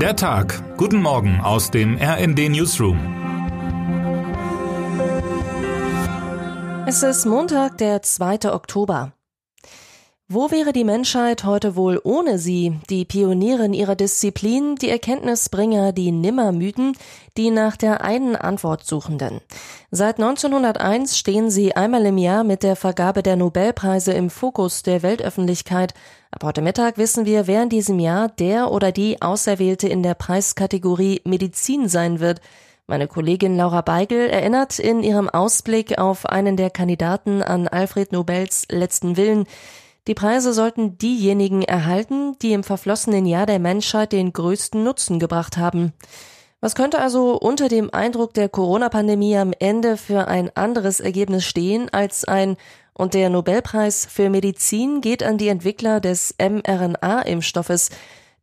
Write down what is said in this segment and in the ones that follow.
Der Tag. Guten Morgen aus dem RND Newsroom. Es ist Montag, der 2. Oktober. Wo wäre die Menschheit heute wohl ohne sie, die Pionierin ihrer Disziplin, die Erkenntnisbringer, die Nimmermüden, die nach der einen Antwort suchenden? Seit 1901 stehen sie einmal im Jahr mit der Vergabe der Nobelpreise im Fokus der Weltöffentlichkeit. Ab heute Mittag wissen wir, wer in diesem Jahr der oder die Auserwählte in der Preiskategorie Medizin sein wird. Meine Kollegin Laura Beigel erinnert in ihrem Ausblick auf einen der Kandidaten an Alfred Nobels letzten Willen. Die Preise sollten diejenigen erhalten, die im verflossenen Jahr der Menschheit den größten Nutzen gebracht haben. Was könnte also unter dem Eindruck der Corona-Pandemie am Ende für ein anderes Ergebnis stehen als ein und der Nobelpreis für Medizin geht an die Entwickler des mRNA-Impfstoffes.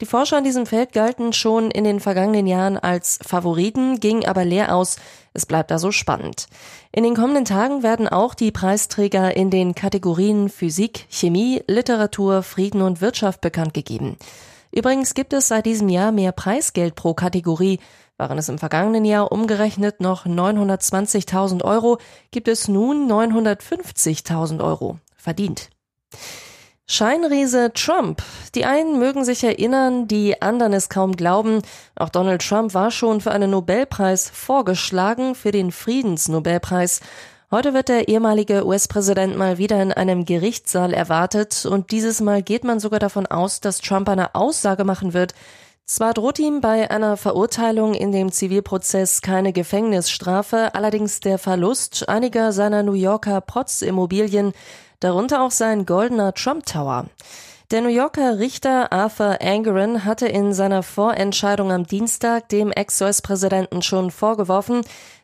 Die Forscher in diesem Feld galten schon in den vergangenen Jahren als Favoriten, gingen aber leer aus. Es bleibt also spannend. In den kommenden Tagen werden auch die Preisträger in den Kategorien Physik, Chemie, Literatur, Frieden und Wirtschaft bekannt gegeben. Übrigens gibt es seit diesem Jahr mehr Preisgeld pro Kategorie. Waren es im vergangenen Jahr umgerechnet noch 920.000 Euro, gibt es nun 950.000 Euro. Verdient. Scheinriese Trump. Die einen mögen sich erinnern, die anderen es kaum glauben. Auch Donald Trump war schon für einen Nobelpreis vorgeschlagen, für den Friedensnobelpreis. Heute wird der ehemalige US-Präsident mal wieder in einem Gerichtssaal erwartet und dieses Mal geht man sogar davon aus, dass Trump eine Aussage machen wird. Zwar droht ihm bei einer Verurteilung in dem Zivilprozess keine Gefängnisstrafe, allerdings der Verlust einiger seiner New Yorker Protz-Immobilien darunter auch sein goldener Trump Tower. Der New Yorker Richter Arthur Angeron hatte in seiner Vorentscheidung am Dienstag dem Ex-US-Präsidenten schon vorgeworfen,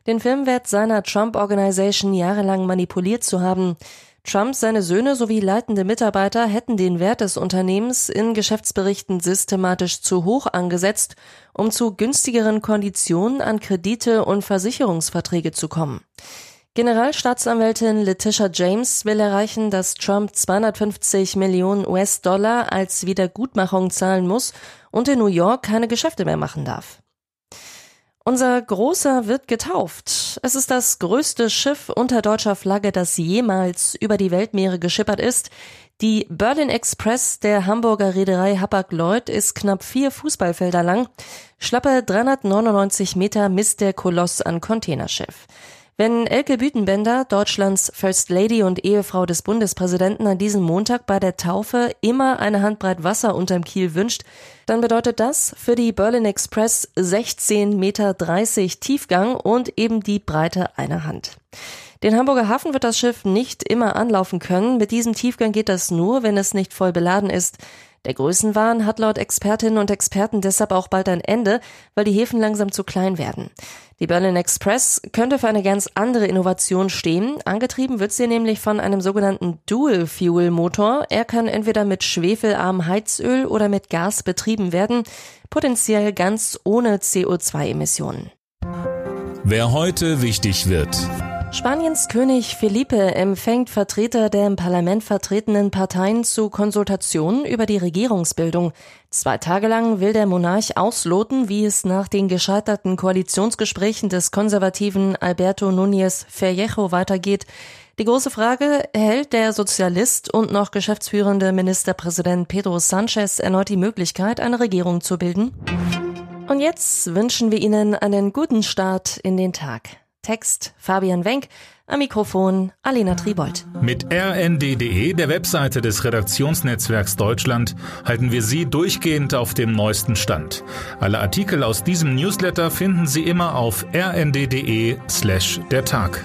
den Filmwert seiner Trump Organization jahrelang manipuliert zu haben. Trump, seine Söhne sowie leitende Mitarbeiter hätten den Wert des Unternehmens in Geschäftsberichten systematisch zu hoch angesetzt, um zu günstigeren Konditionen an Kredite und Versicherungsverträge zu kommen. Generalstaatsanwältin Letitia James will erreichen, dass Trump 250 Millionen US-Dollar als Wiedergutmachung zahlen muss und in New York keine Geschäfte mehr machen darf. Unser Großer wird getauft. Es ist das größte Schiff unter deutscher Flagge, das jemals über die Weltmeere geschippert ist. Die Berlin Express der Hamburger Reederei Hapag-Lloyd ist knapp vier Fußballfelder lang. Schlappe 399 Meter misst der Koloss an Containerschiff. Wenn Elke Bütenbender, Deutschlands First Lady und Ehefrau des Bundespräsidenten, an diesem Montag bei der Taufe immer eine Handbreit Wasser unterm Kiel wünscht, dann bedeutet das für die Berlin Express 16,30 Meter Tiefgang und eben die Breite einer Hand. Den Hamburger Hafen wird das Schiff nicht immer anlaufen können. Mit diesem Tiefgang geht das nur, wenn es nicht voll beladen ist. Der Größenwahn hat laut Expertinnen und Experten deshalb auch bald ein Ende, weil die Häfen langsam zu klein werden. Die Berlin Express könnte für eine ganz andere Innovation stehen. Angetrieben wird sie nämlich von einem sogenannten Dual-Fuel-Motor. Er kann entweder mit schwefelarmem Heizöl oder mit Gas betrieben werden, potenziell ganz ohne CO2-Emissionen. Wer heute wichtig wird. Spaniens König Felipe empfängt Vertreter der im Parlament vertretenen Parteien zu Konsultationen über die Regierungsbildung. Zwei Tage lang will der Monarch ausloten, wie es nach den gescheiterten Koalitionsgesprächen des konservativen Alberto Núñez Ferrejo weitergeht. Die große Frage, erhält der Sozialist und noch geschäftsführende Ministerpräsident Pedro Sanchez erneut die Möglichkeit, eine Regierung zu bilden? Und jetzt wünschen wir Ihnen einen guten Start in den Tag. Text Fabian Wenk, am Mikrofon Alena Tribold. Mit rnd.de, der Webseite des Redaktionsnetzwerks Deutschland, halten wir Sie durchgehend auf dem neuesten Stand. Alle Artikel aus diesem Newsletter finden Sie immer auf rnd.de slash der Tag.